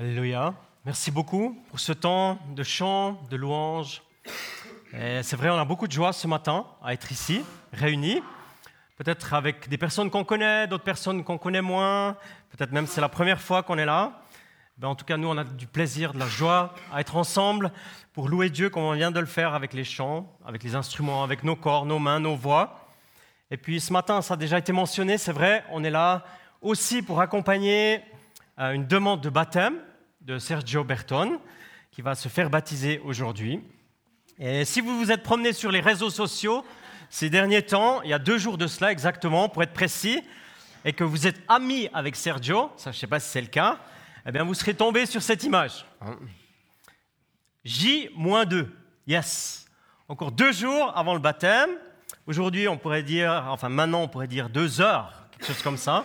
Alléluia. Merci beaucoup pour ce temps de chant, de louange. C'est vrai, on a beaucoup de joie ce matin à être ici, réunis. Peut-être avec des personnes qu'on connaît, d'autres personnes qu'on connaît moins. Peut-être même c'est la première fois qu'on est là. Ben, en tout cas, nous, on a du plaisir, de la joie à être ensemble pour louer Dieu comme on vient de le faire avec les chants, avec les instruments, avec nos corps, nos mains, nos voix. Et puis ce matin, ça a déjà été mentionné, c'est vrai, on est là aussi pour accompagner euh, une demande de baptême de Sergio Berton, qui va se faire baptiser aujourd'hui. Et si vous vous êtes promené sur les réseaux sociaux ces derniers temps, il y a deux jours de cela exactement, pour être précis, et que vous êtes ami avec Sergio, ça je ne sais pas si c'est le cas, eh bien vous serez tombé sur cette image. J-2, yes. Encore deux jours avant le baptême. Aujourd'hui, on pourrait dire, enfin maintenant, on pourrait dire deux heures, quelque chose comme ça.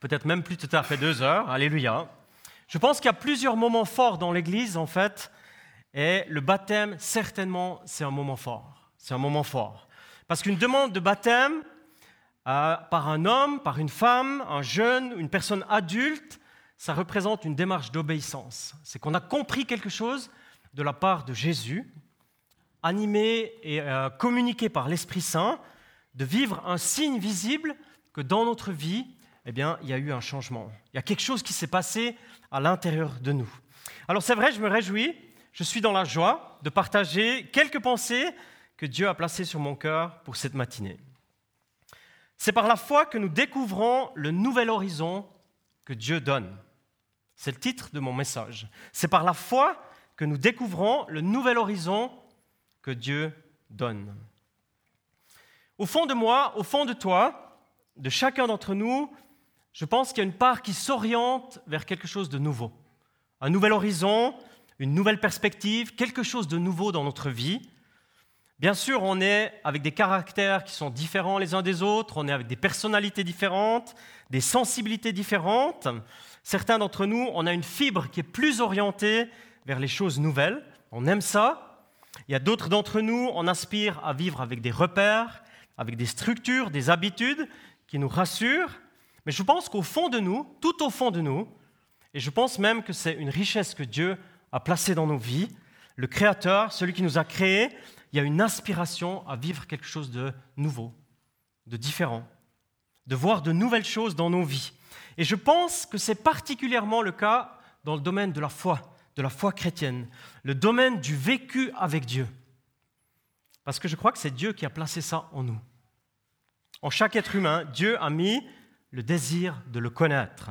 Peut-être même plus tout à fait deux heures. Alléluia. Je pense qu'il y a plusieurs moments forts dans l'Église, en fait, et le baptême, certainement, c'est un moment fort. C'est un moment fort. Parce qu'une demande de baptême euh, par un homme, par une femme, un jeune, une personne adulte, ça représente une démarche d'obéissance. C'est qu'on a compris quelque chose de la part de Jésus, animé et euh, communiqué par l'Esprit Saint, de vivre un signe visible que dans notre vie, eh bien, il y a eu un changement. Il y a quelque chose qui s'est passé à l'intérieur de nous. Alors c'est vrai, je me réjouis, je suis dans la joie de partager quelques pensées que Dieu a placées sur mon cœur pour cette matinée. C'est par la foi que nous découvrons le nouvel horizon que Dieu donne. C'est le titre de mon message. C'est par la foi que nous découvrons le nouvel horizon que Dieu donne. Au fond de moi, au fond de toi, de chacun d'entre nous, je pense qu'il y a une part qui s'oriente vers quelque chose de nouveau. Un nouvel horizon, une nouvelle perspective, quelque chose de nouveau dans notre vie. Bien sûr, on est avec des caractères qui sont différents les uns des autres, on est avec des personnalités différentes, des sensibilités différentes. Certains d'entre nous, on a une fibre qui est plus orientée vers les choses nouvelles, on aime ça. Il y a d'autres d'entre nous, on aspire à vivre avec des repères, avec des structures, des habitudes qui nous rassurent. Mais je pense qu'au fond de nous, tout au fond de nous, et je pense même que c'est une richesse que Dieu a placée dans nos vies, le Créateur, celui qui nous a créés, il y a une aspiration à vivre quelque chose de nouveau, de différent, de voir de nouvelles choses dans nos vies. Et je pense que c'est particulièrement le cas dans le domaine de la foi, de la foi chrétienne, le domaine du vécu avec Dieu. Parce que je crois que c'est Dieu qui a placé ça en nous. En chaque être humain, Dieu a mis le désir de le connaître.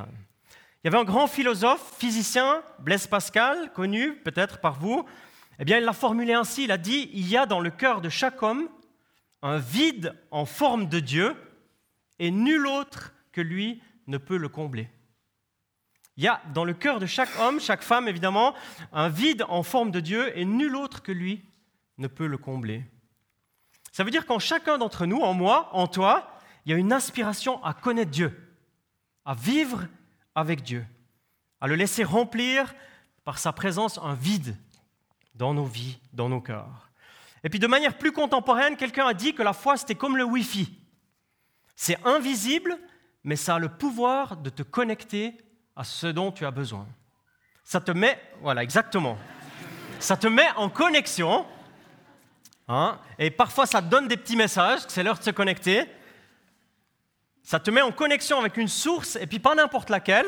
Il y avait un grand philosophe, physicien, Blaise Pascal, connu peut-être par vous. Eh bien, il l'a formulé ainsi, il a dit, il y a dans le cœur de chaque homme un vide en forme de Dieu, et nul autre que lui ne peut le combler. Il y a dans le cœur de chaque homme, chaque femme évidemment, un vide en forme de Dieu, et nul autre que lui ne peut le combler. Ça veut dire qu'en chacun d'entre nous, en moi, en toi, il y a une aspiration à connaître Dieu, à vivre avec Dieu, à le laisser remplir par sa présence un vide dans nos vies, dans nos cœurs. Et puis de manière plus contemporaine, quelqu'un a dit que la foi, c'était comme le Wi-Fi. C'est invisible, mais ça a le pouvoir de te connecter à ce dont tu as besoin. Ça te met, voilà, exactement. Ça te met en connexion. Hein, et parfois, ça te donne des petits messages, que c'est l'heure de se connecter. Ça te met en connexion avec une source, et puis pas n'importe laquelle,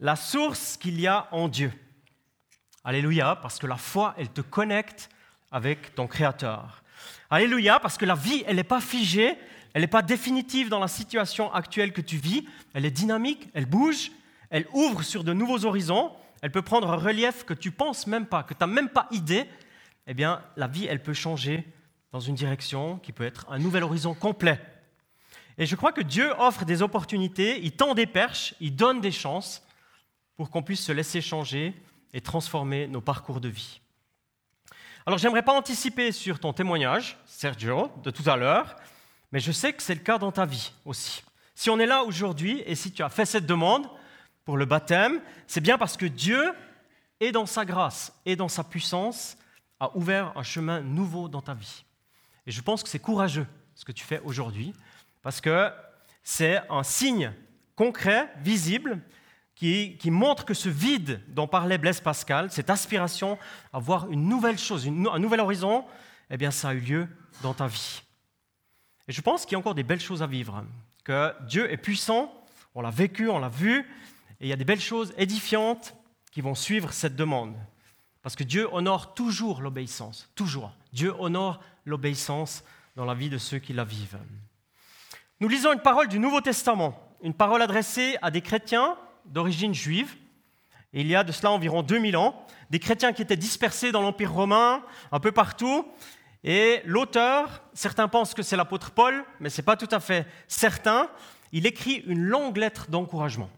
la source qu'il y a en Dieu. Alléluia, parce que la foi, elle te connecte avec ton Créateur. Alléluia, parce que la vie, elle n'est pas figée, elle n'est pas définitive dans la situation actuelle que tu vis, elle est dynamique, elle bouge, elle ouvre sur de nouveaux horizons, elle peut prendre un relief que tu penses même pas, que tu n'as même pas idée. Eh bien, la vie, elle peut changer dans une direction qui peut être un nouvel horizon complet. Et je crois que Dieu offre des opportunités, il tend des perches, il donne des chances pour qu'on puisse se laisser changer et transformer nos parcours de vie. Alors, j'aimerais pas anticiper sur ton témoignage, Sergio, de tout à l'heure, mais je sais que c'est le cas dans ta vie aussi. Si on est là aujourd'hui et si tu as fait cette demande pour le baptême, c'est bien parce que Dieu est dans sa grâce et dans sa puissance a ouvert un chemin nouveau dans ta vie. Et je pense que c'est courageux ce que tu fais aujourd'hui parce que c'est un signe concret, visible, qui, montre que ce vide dont parlait Blaise Pascal, cette aspiration à voir une nouvelle chose, un nouvel horizon, eh bien, ça a eu lieu dans ta vie. Et je pense qu'il y a encore des belles choses à vivre, que Dieu est puissant, on l'a vécu, on l'a vu, et il y a des belles choses édifiantes qui vont suivre cette demande. Parce que Dieu honore toujours l'obéissance, toujours. Dieu honore l'obéissance dans la vie de ceux qui la vivent. Nous lisons une parole du Nouveau Testament, une parole adressée à des chrétiens d'origine juive. il y a de cela environ 2000 ans, des chrétiens qui étaient dispersés dans l'Empire romain, un peu partout. Et l'auteur, certains pensent que c'est l'apôtre Paul, mais ce n'est pas tout à fait certain, il écrit une longue lettre d'encouragement.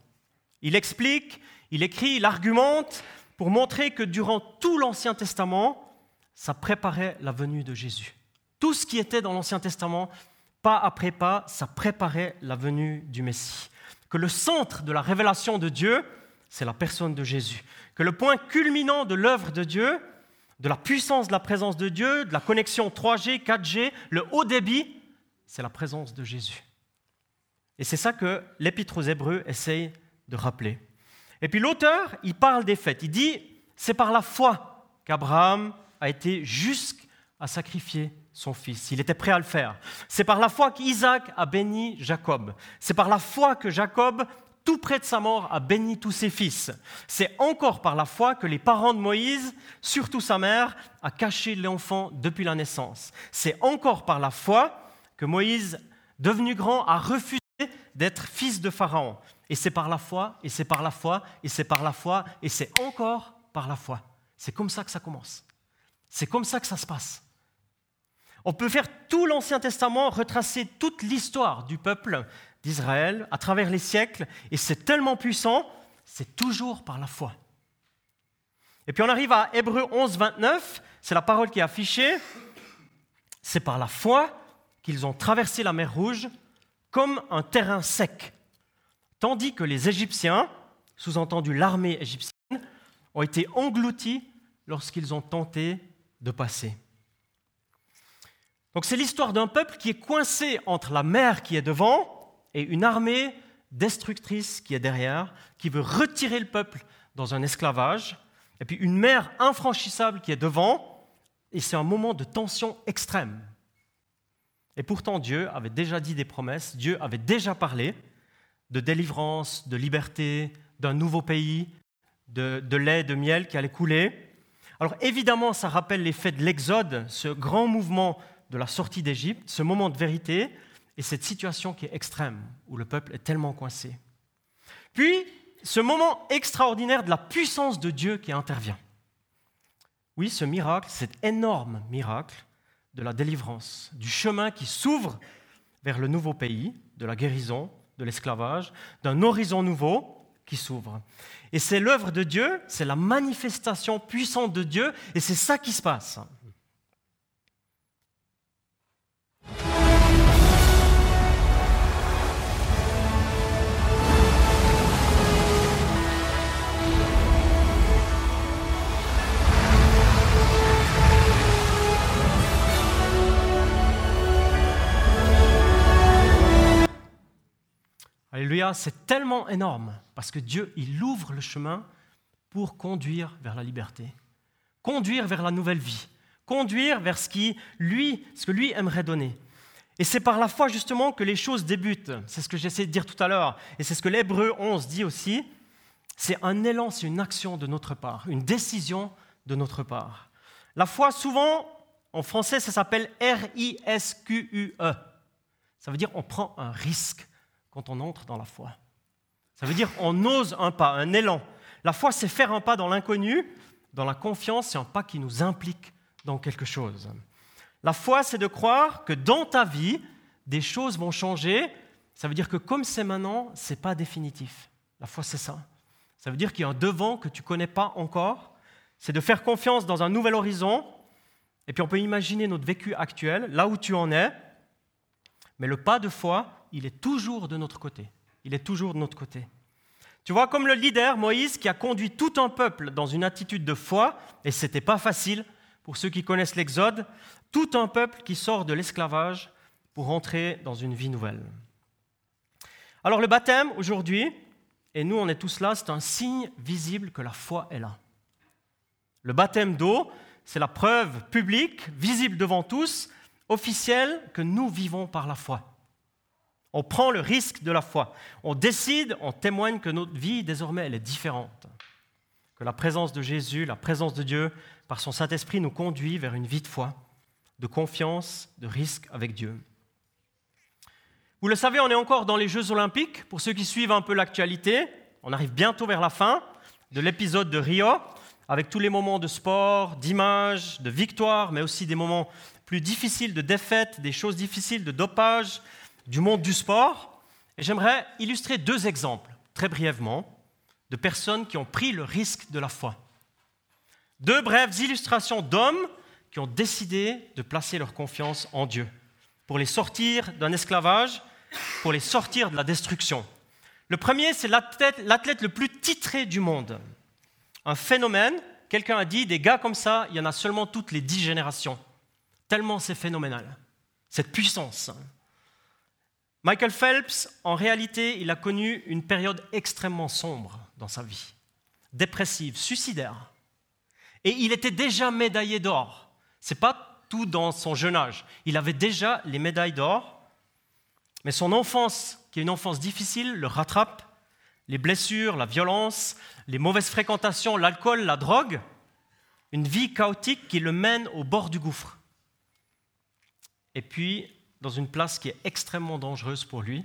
Il explique, il écrit, il argumente pour montrer que durant tout l'Ancien Testament, ça préparait la venue de Jésus. Tout ce qui était dans l'Ancien Testament, pas après pas, ça préparait la venue du Messie. Que le centre de la révélation de Dieu, c'est la personne de Jésus. Que le point culminant de l'œuvre de Dieu, de la puissance de la présence de Dieu, de la connexion 3G, 4G, le haut débit, c'est la présence de Jésus. Et c'est ça que l'Épître aux Hébreux essaye de rappeler. Et puis l'auteur, il parle des faits. Il dit, c'est par la foi qu'Abraham a été jusqu'à sacrifier son fils. Il était prêt à le faire. C'est par la foi qu'Isaac a béni Jacob. C'est par la foi que Jacob, tout près de sa mort, a béni tous ses fils. C'est encore par la foi que les parents de Moïse, surtout sa mère, a caché l'enfant depuis la naissance. C'est encore par la foi que Moïse, devenu grand, a refusé d'être fils de Pharaon. Et c'est par la foi, et c'est par la foi, et c'est par la foi, et c'est encore par la foi. C'est comme ça que ça commence. C'est comme ça que ça se passe. On peut faire tout l'Ancien Testament, retracer toute l'histoire du peuple d'Israël à travers les siècles, et c'est tellement puissant, c'est toujours par la foi. Et puis on arrive à Hébreu 11, 29, c'est la parole qui est affichée. C'est par la foi qu'ils ont traversé la mer Rouge comme un terrain sec tandis que les Égyptiens, sous-entendu l'armée égyptienne, ont été engloutis lorsqu'ils ont tenté de passer. Donc c'est l'histoire d'un peuple qui est coincé entre la mer qui est devant et une armée destructrice qui est derrière, qui veut retirer le peuple dans un esclavage, et puis une mer infranchissable qui est devant, et c'est un moment de tension extrême. Et pourtant Dieu avait déjà dit des promesses, Dieu avait déjà parlé, de délivrance, de liberté, d'un nouveau pays, de, lait, de miel qui allait couler. Alors évidemment, ça rappelle l'effet de l'Exode, ce grand mouvement de la sortie d'Égypte, ce moment de vérité et cette situation qui est extrême, où le peuple est tellement coincé. Puis, ce moment extraordinaire de la puissance de Dieu qui intervient. Oui, ce miracle, cet énorme miracle de la délivrance, du chemin qui s'ouvre vers le nouveau pays, de la guérison, de l'esclavage, d'un horizon nouveau qui s'ouvre. Et c'est l'œuvre de Dieu, c'est la manifestation puissante de Dieu, et c'est ça qui se passe. C'est tellement énorme parce que Dieu, il ouvre le chemin pour conduire vers la liberté, conduire vers la nouvelle vie, conduire vers ce, qui, lui, ce que lui aimerait donner. Et c'est par la foi justement que les choses débutent. C'est ce que j'essaie de dire tout à l'heure. Et c'est ce que l'Hébreu 11 dit aussi. C'est un élan, c'est une action de notre part, une décision de notre part. La foi, souvent, en français, ça s'appelle R-I-S-Q-U-E. Ça veut dire on prend un risque quand on entre dans la foi. Ça veut dire on ose un pas, un élan. La foi, c'est faire un pas dans l'inconnu, dans la confiance, c'est un pas qui nous implique dans quelque chose. La foi, c'est de croire que dans ta vie, des choses vont changer. Ça veut dire que comme c'est maintenant, ce n'est pas définitif. La foi, c'est ça. Ça veut dire qu'il y a un devant que tu connais pas encore. C'est de faire confiance dans un nouvel horizon. Et puis on peut imaginer notre vécu actuel, là où tu en es. Mais le pas de foi, il est toujours de notre côté. Il est toujours de notre côté. Tu vois, comme le leader, Moïse, qui a conduit tout un peuple dans une attitude de foi, et ce n'était pas facile, pour ceux qui connaissent l'Exode, tout un peuple qui sort de l'esclavage pour entrer dans une vie nouvelle. Alors le baptême, aujourd'hui, et nous on est tous là, c'est un signe visible que la foi est là. Le baptême d'eau, c'est la preuve publique, visible devant tous, officielle, que nous vivons par la foi. On prend le risque de la foi. On décide, on témoigne que notre vie, désormais, elle est différente. Que la présence de Jésus, la présence de Dieu, par son Saint-Esprit, nous conduit vers une vie de foi, de confiance, de risque avec Dieu. Vous le savez, on est encore dans les Jeux olympiques. Pour ceux qui suivent un peu l'actualité, on arrive bientôt vers la fin de l'épisode de Rio, avec tous les moments de sport, d'images, de victoire, mais aussi des moments plus difficiles de défaite, des choses difficiles de dopage, du monde du sport. Et j'aimerais illustrer deux exemples, très brièvement, de personnes qui ont pris le risque de la foi. Deux brèves illustrations d'hommes qui ont décidé de placer leur confiance en Dieu pour les sortir d'un esclavage, pour les sortir de la destruction. Le premier, c'est l'athlète le plus titré du monde. Un phénomène, quelqu'un a dit, des gars comme ça, il y en a seulement toutes les dix générations. Tellement c'est phénoménal, cette puissance. Michael Phelps, en réalité, il a connu une période extrêmement sombre dans sa vie, dépressive, suicidaire. Et il était déjà médaillé d'or. Ce n'est pas tout dans son jeune âge. Il avait déjà les médailles d'or, mais son enfance, qui est une enfance difficile, le rattrape. Les blessures, la violence, les mauvaises fréquentations, l'alcool, la drogue, une vie chaotique qui le mène au bord du gouffre. Et puis, dans une place qui est extrêmement dangereuse pour lui,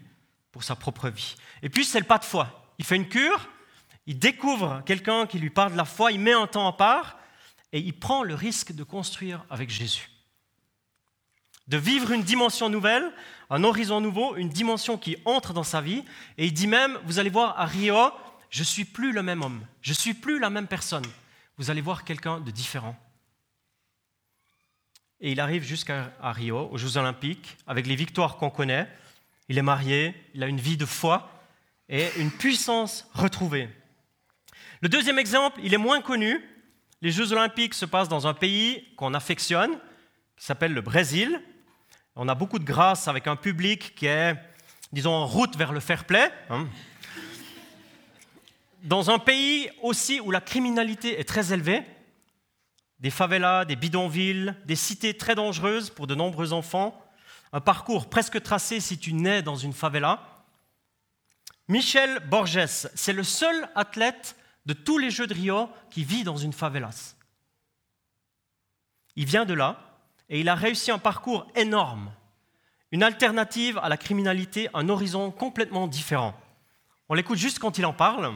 pour sa propre vie. Et puis, c'est le pas de foi. Il fait une cure, il découvre quelqu'un qui lui parle de la foi, il met un temps à part et il prend le risque de construire avec Jésus. De vivre une dimension nouvelle, un horizon nouveau, une dimension qui entre dans sa vie. Et il dit même, vous allez voir à Rio, je suis plus le même homme, je suis plus la même personne. Vous allez voir quelqu'un de différent. Et il arrive jusqu'à Rio, aux Jeux Olympiques, avec les victoires qu'on connaît. Il est marié, il a une vie de foi et une puissance retrouvée. Le deuxième exemple, il est moins connu. Les Jeux Olympiques se passent dans un pays qu'on affectionne, qui s'appelle le Brésil. On a beaucoup de grâce avec un public qui est, disons, en route vers le fair play. Hein. Dans un pays aussi où la criminalité est très élevée, des favelas, des bidonvilles, des cités très dangereuses pour de nombreux enfants, un parcours presque tracé si tu nais dans une favela. Michel Borges, c'est le seul athlète de tous les Jeux de Rio qui vit dans une favelas. Il vient de là et il a réussi un parcours énorme, une alternative à la criminalité, un horizon complètement différent. On l'écoute juste quand il en parle.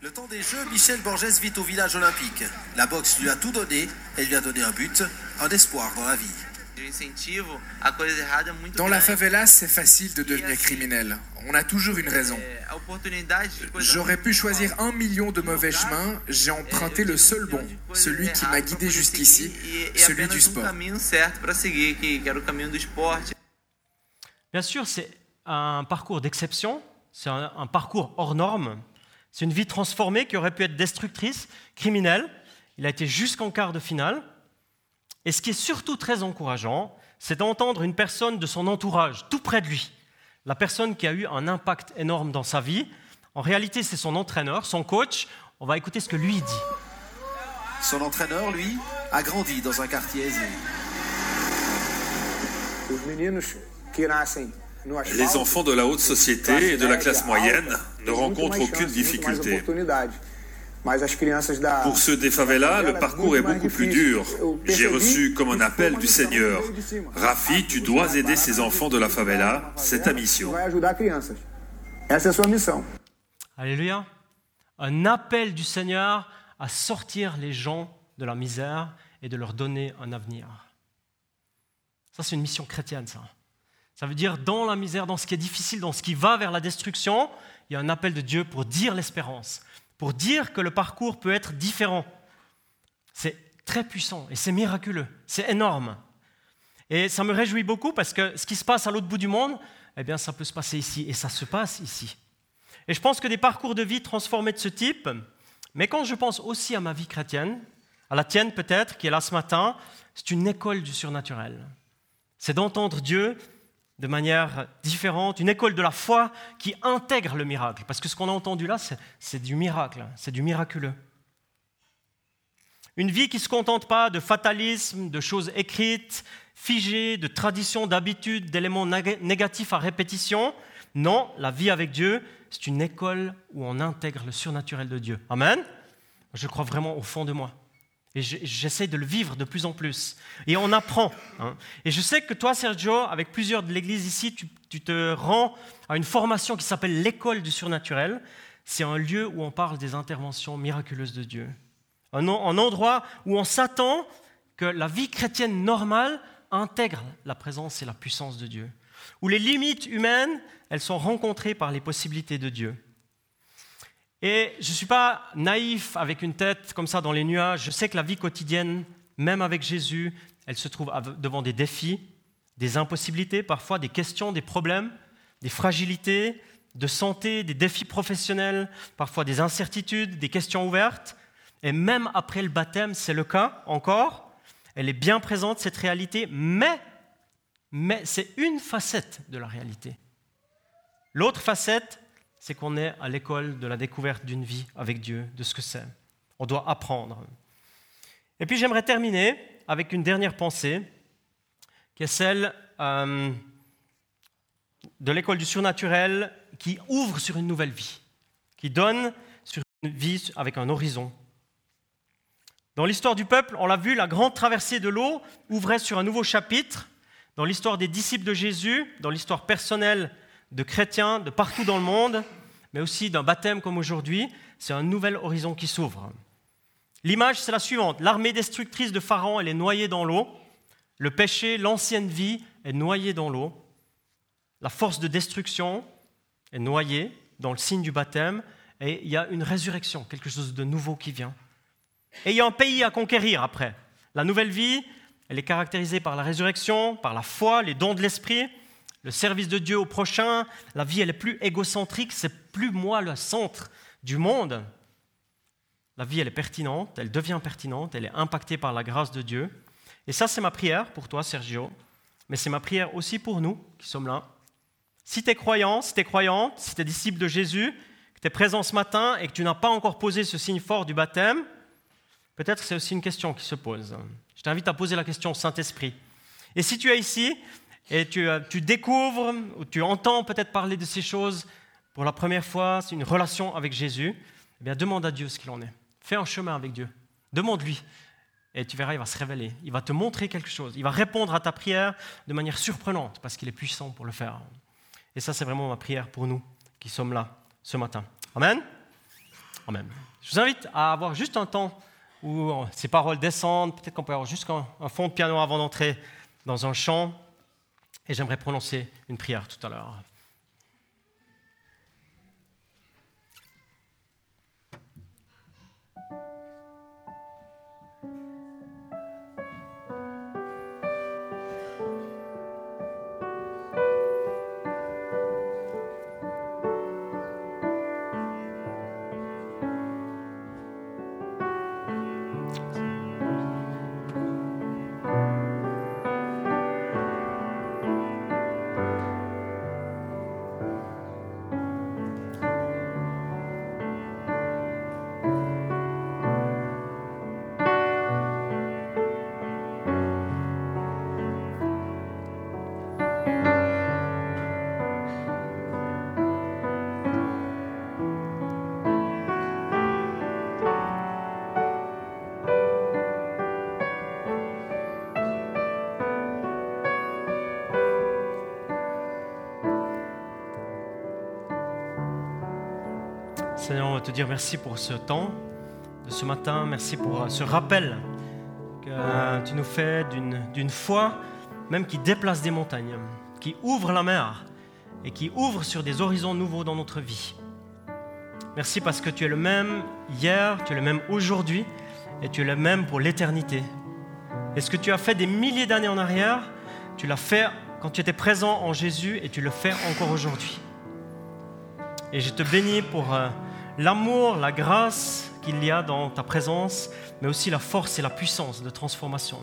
Le temps des Jeux, Michel Borges vit au village olympique. La boxe lui a tout donné, elle lui a donné un but, un espoir dans la vie. Dans la favela, c'est facile de devenir criminel. On a toujours une raison. J'aurais pu choisir un million de mauvais chemins, j'ai emprunté le seul bon, celui qui m'a guidé jusqu'ici, celui du sport. Bien sûr, c'est un parcours d'exception, c'est un, un parcours hors norme, c'est une vie transformée qui aurait pu être destructrice, criminelle. Il a été jusqu'en quart de finale. Et ce qui est surtout très encourageant, c'est d'entendre une personne de son entourage, tout près de lui, la personne qui a eu un impact énorme dans sa vie. En réalité, c'est son entraîneur, son coach. On va écouter ce que lui dit. Son entraîneur, lui, a grandi dans un quartier aisé. Les enfants de la haute société et de la classe moyenne ne rencontrent aucune difficulté. Pour ceux des favelas, le parcours est beaucoup plus dur. J'ai reçu comme un appel du Seigneur. Rafi, tu dois aider ces enfants de la favela. C'est ta mission. Alléluia. Un appel du Seigneur à sortir les gens de la misère et de leur donner un avenir. Ça, c'est une mission chrétienne, ça. Ça veut dire dans la misère, dans ce qui est difficile, dans ce qui va vers la destruction, il y a un appel de Dieu pour dire l'espérance, pour dire que le parcours peut être différent. C'est très puissant et c'est miraculeux, c'est énorme. Et ça me réjouit beaucoup parce que ce qui se passe à l'autre bout du monde, eh bien, ça peut se passer ici et ça se passe ici. Et je pense que des parcours de vie transformés de ce type, mais quand je pense aussi à ma vie chrétienne, à la tienne peut-être, qui est là ce matin, c'est une école du surnaturel. C'est d'entendre Dieu de manière différente, une école de la foi qui intègre le miracle. Parce que ce qu'on a entendu là, c'est du miracle, c'est du miraculeux. Une vie qui ne se contente pas de fatalisme, de choses écrites, figées, de traditions, d'habitudes, d'éléments négatifs à répétition. Non, la vie avec Dieu, c'est une école où on intègre le surnaturel de Dieu. Amen. Je crois vraiment au fond de moi. Et j'essaie de le vivre de plus en plus. Et on apprend. Hein. Et je sais que toi, Sergio, avec plusieurs de l'Église ici, tu, te rends à une formation qui s'appelle l'école du surnaturel. C'est un lieu où on parle des interventions miraculeuses de Dieu. Un, un endroit où on s'attend que la vie chrétienne normale intègre la présence et la puissance de Dieu. Où les limites humaines, elles sont rencontrées par les possibilités de Dieu. Et je ne suis pas naïf avec une tête comme ça dans les nuages. Je sais que la vie quotidienne, même avec Jésus, elle se trouve devant des défis, des impossibilités, parfois des questions, des problèmes, des fragilités de santé, des défis professionnels, parfois des incertitudes, des questions ouvertes. Et même après le baptême, c'est le cas encore. Elle est bien présente, cette réalité, mais, mais c'est une facette de la réalité. L'autre facette, c'est qu'on est à l'école de la découverte d'une vie avec Dieu, de ce que c'est. On doit apprendre. Et puis j'aimerais terminer avec une dernière pensée, qui est celle euh, de l'école du surnaturel qui ouvre sur une nouvelle vie, qui donne sur une vie avec un horizon. Dans l'histoire du peuple, on l'a vu, la grande traversée de l'eau ouvrait sur un nouveau chapitre. Dans l'histoire des disciples de Jésus, dans l'histoire personnelle de chrétiens de partout dans le monde, mais aussi d'un baptême comme aujourd'hui, c'est un nouvel horizon qui s'ouvre. L'image, c'est la suivante. L'armée destructrice de Pharaon, elle est noyée dans l'eau. Le péché, l'ancienne vie, est noyée dans l'eau. La force de destruction est noyée dans le signe du baptême. Et il y a une résurrection, quelque chose de nouveau qui vient. Et il y a un pays à conquérir après. La nouvelle vie, elle est caractérisée par la résurrection, par la foi, les dons de l'esprit le service de Dieu au prochain, la vie elle est plus égocentrique, c'est plus moi le centre du monde. La vie elle est pertinente, elle devient pertinente, elle est impactée par la grâce de Dieu. Et ça c'est ma prière pour toi Sergio, mais c'est ma prière aussi pour nous qui sommes là. Si tu es croyant, si tu es croyante, si tu es disciple de Jésus, que tu es présent ce matin et que tu n'as pas encore posé ce signe fort du baptême, peut-être c'est aussi une question qui se pose. Je t'invite à poser la question au Saint-Esprit. Et si tu es ici et euh, tu, découvres ou tu entends peut-être parler de ces choses pour la première fois, c'est une relation avec Jésus, eh bien demande à Dieu ce qu'il en est. Fais un chemin avec Dieu. Demande-lui. Et tu verras, il va se révéler. Il va te montrer quelque chose. Il va répondre à ta prière de manière surprenante parce qu'il est puissant pour le faire. Et ça, c'est vraiment ma prière pour nous qui sommes là ce matin. Amen. Amen. Je vous invite à avoir juste un temps où ces paroles descendent. Peut-être qu'on peut avoir juste un fond de piano avant d'entrer dans un chant. Et j'aimerais prononcer une prière tout à l'heure. Seigneur, on va te dire merci pour ce temps de ce matin. Merci pour euh, ce rappel que euh, tu nous fais d'une foi, même qui déplace des montagnes, qui ouvre la mer et qui ouvre sur des horizons nouveaux dans notre vie. Merci parce que tu es le même hier, tu es le même aujourd'hui et tu es le même pour l'éternité. Et ce que tu as fait des milliers d'années en arrière, tu l'as fait quand tu étais présent en Jésus et tu le fais encore aujourd'hui. Et je te bénis pour euh, l'amour, la grâce qu'il y a dans ta présence, mais aussi la force et la puissance de transformation.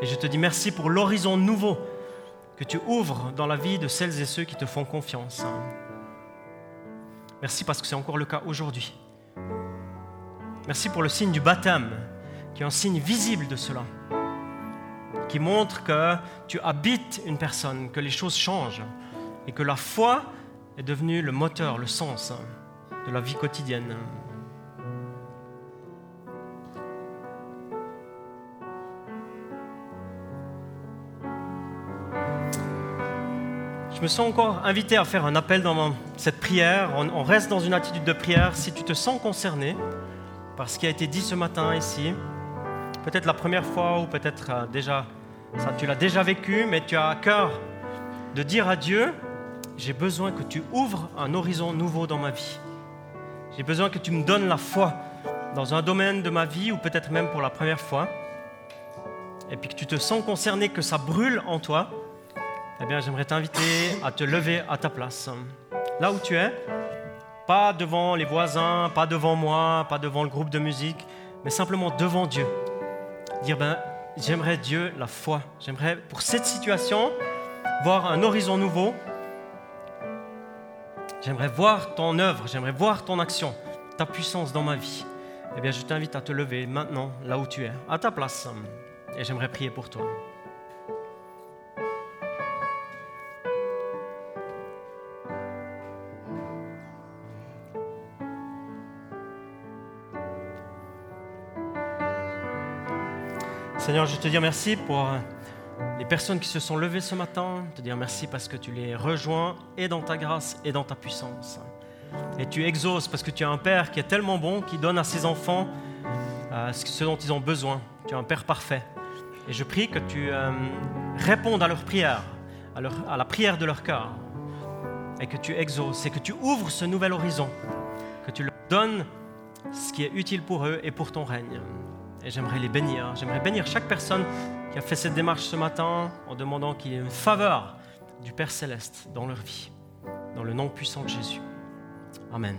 Et je te dis merci pour l'horizon nouveau que tu ouvres dans la vie de celles et ceux qui te font confiance. Merci parce que c'est encore le cas aujourd'hui. Merci pour le signe du baptême, qui est un signe visible de cela, qui montre que tu habites une personne, que les choses changent et que la foi est devenue le moteur, le sens de la vie quotidienne. Je me sens encore invité à faire un appel dans cette prière. On, reste dans une attitude de prière. Si tu te sens concerné par ce qui a été dit ce matin ici, peut-être la première fois ou peut-être euh, déjà, ça, tu l'as déjà vécu, mais tu as à cœur de dire à Dieu, j'ai besoin que tu ouvres un horizon nouveau dans ma vie. J'ai besoin que tu me donnes la foi dans un domaine de ma vie ou peut-être même pour la première fois. Et puis que tu te sens concerné, que ça brûle en toi eh bien, j'aimerais t'inviter à te lever à ta place. Là où tu es, pas devant les voisins, pas devant moi, pas devant le groupe de musique, mais simplement devant Dieu. Dire, ben, j'aimerais Dieu la foi. J'aimerais, pour cette situation, voir un horizon nouveau. J'aimerais voir ton œuvre, j'aimerais voir ton action, ta puissance dans ma vie. Eh bien, je t'invite à te lever maintenant, là où tu es, à ta place. Et j'aimerais prier pour toi. Seigneur, je te dis merci pour les personnes qui se sont levées ce matin. Te dire merci parce que tu les rejoins et dans ta grâce et dans ta puissance. Et tu exauces parce que tu es un Père qui est tellement bon, qui donne à ses enfants euh, ce dont ils ont besoin. Tu es un Père parfait. Et je prie que tu euh, répondes à leur prière, à, à la prière de leur cœur. Et que tu exauces et que tu ouvres ce nouvel horizon. Que tu leur donnes ce qui est utile pour eux et pour ton règne. Et j'aimerais les bénir. J'aimerais bénir chaque personne qui a fait cette démarche ce matin en demandant qu'il y ait une faveur du Père céleste dans leur vie. Dans le nom puissant de Jésus. Amen.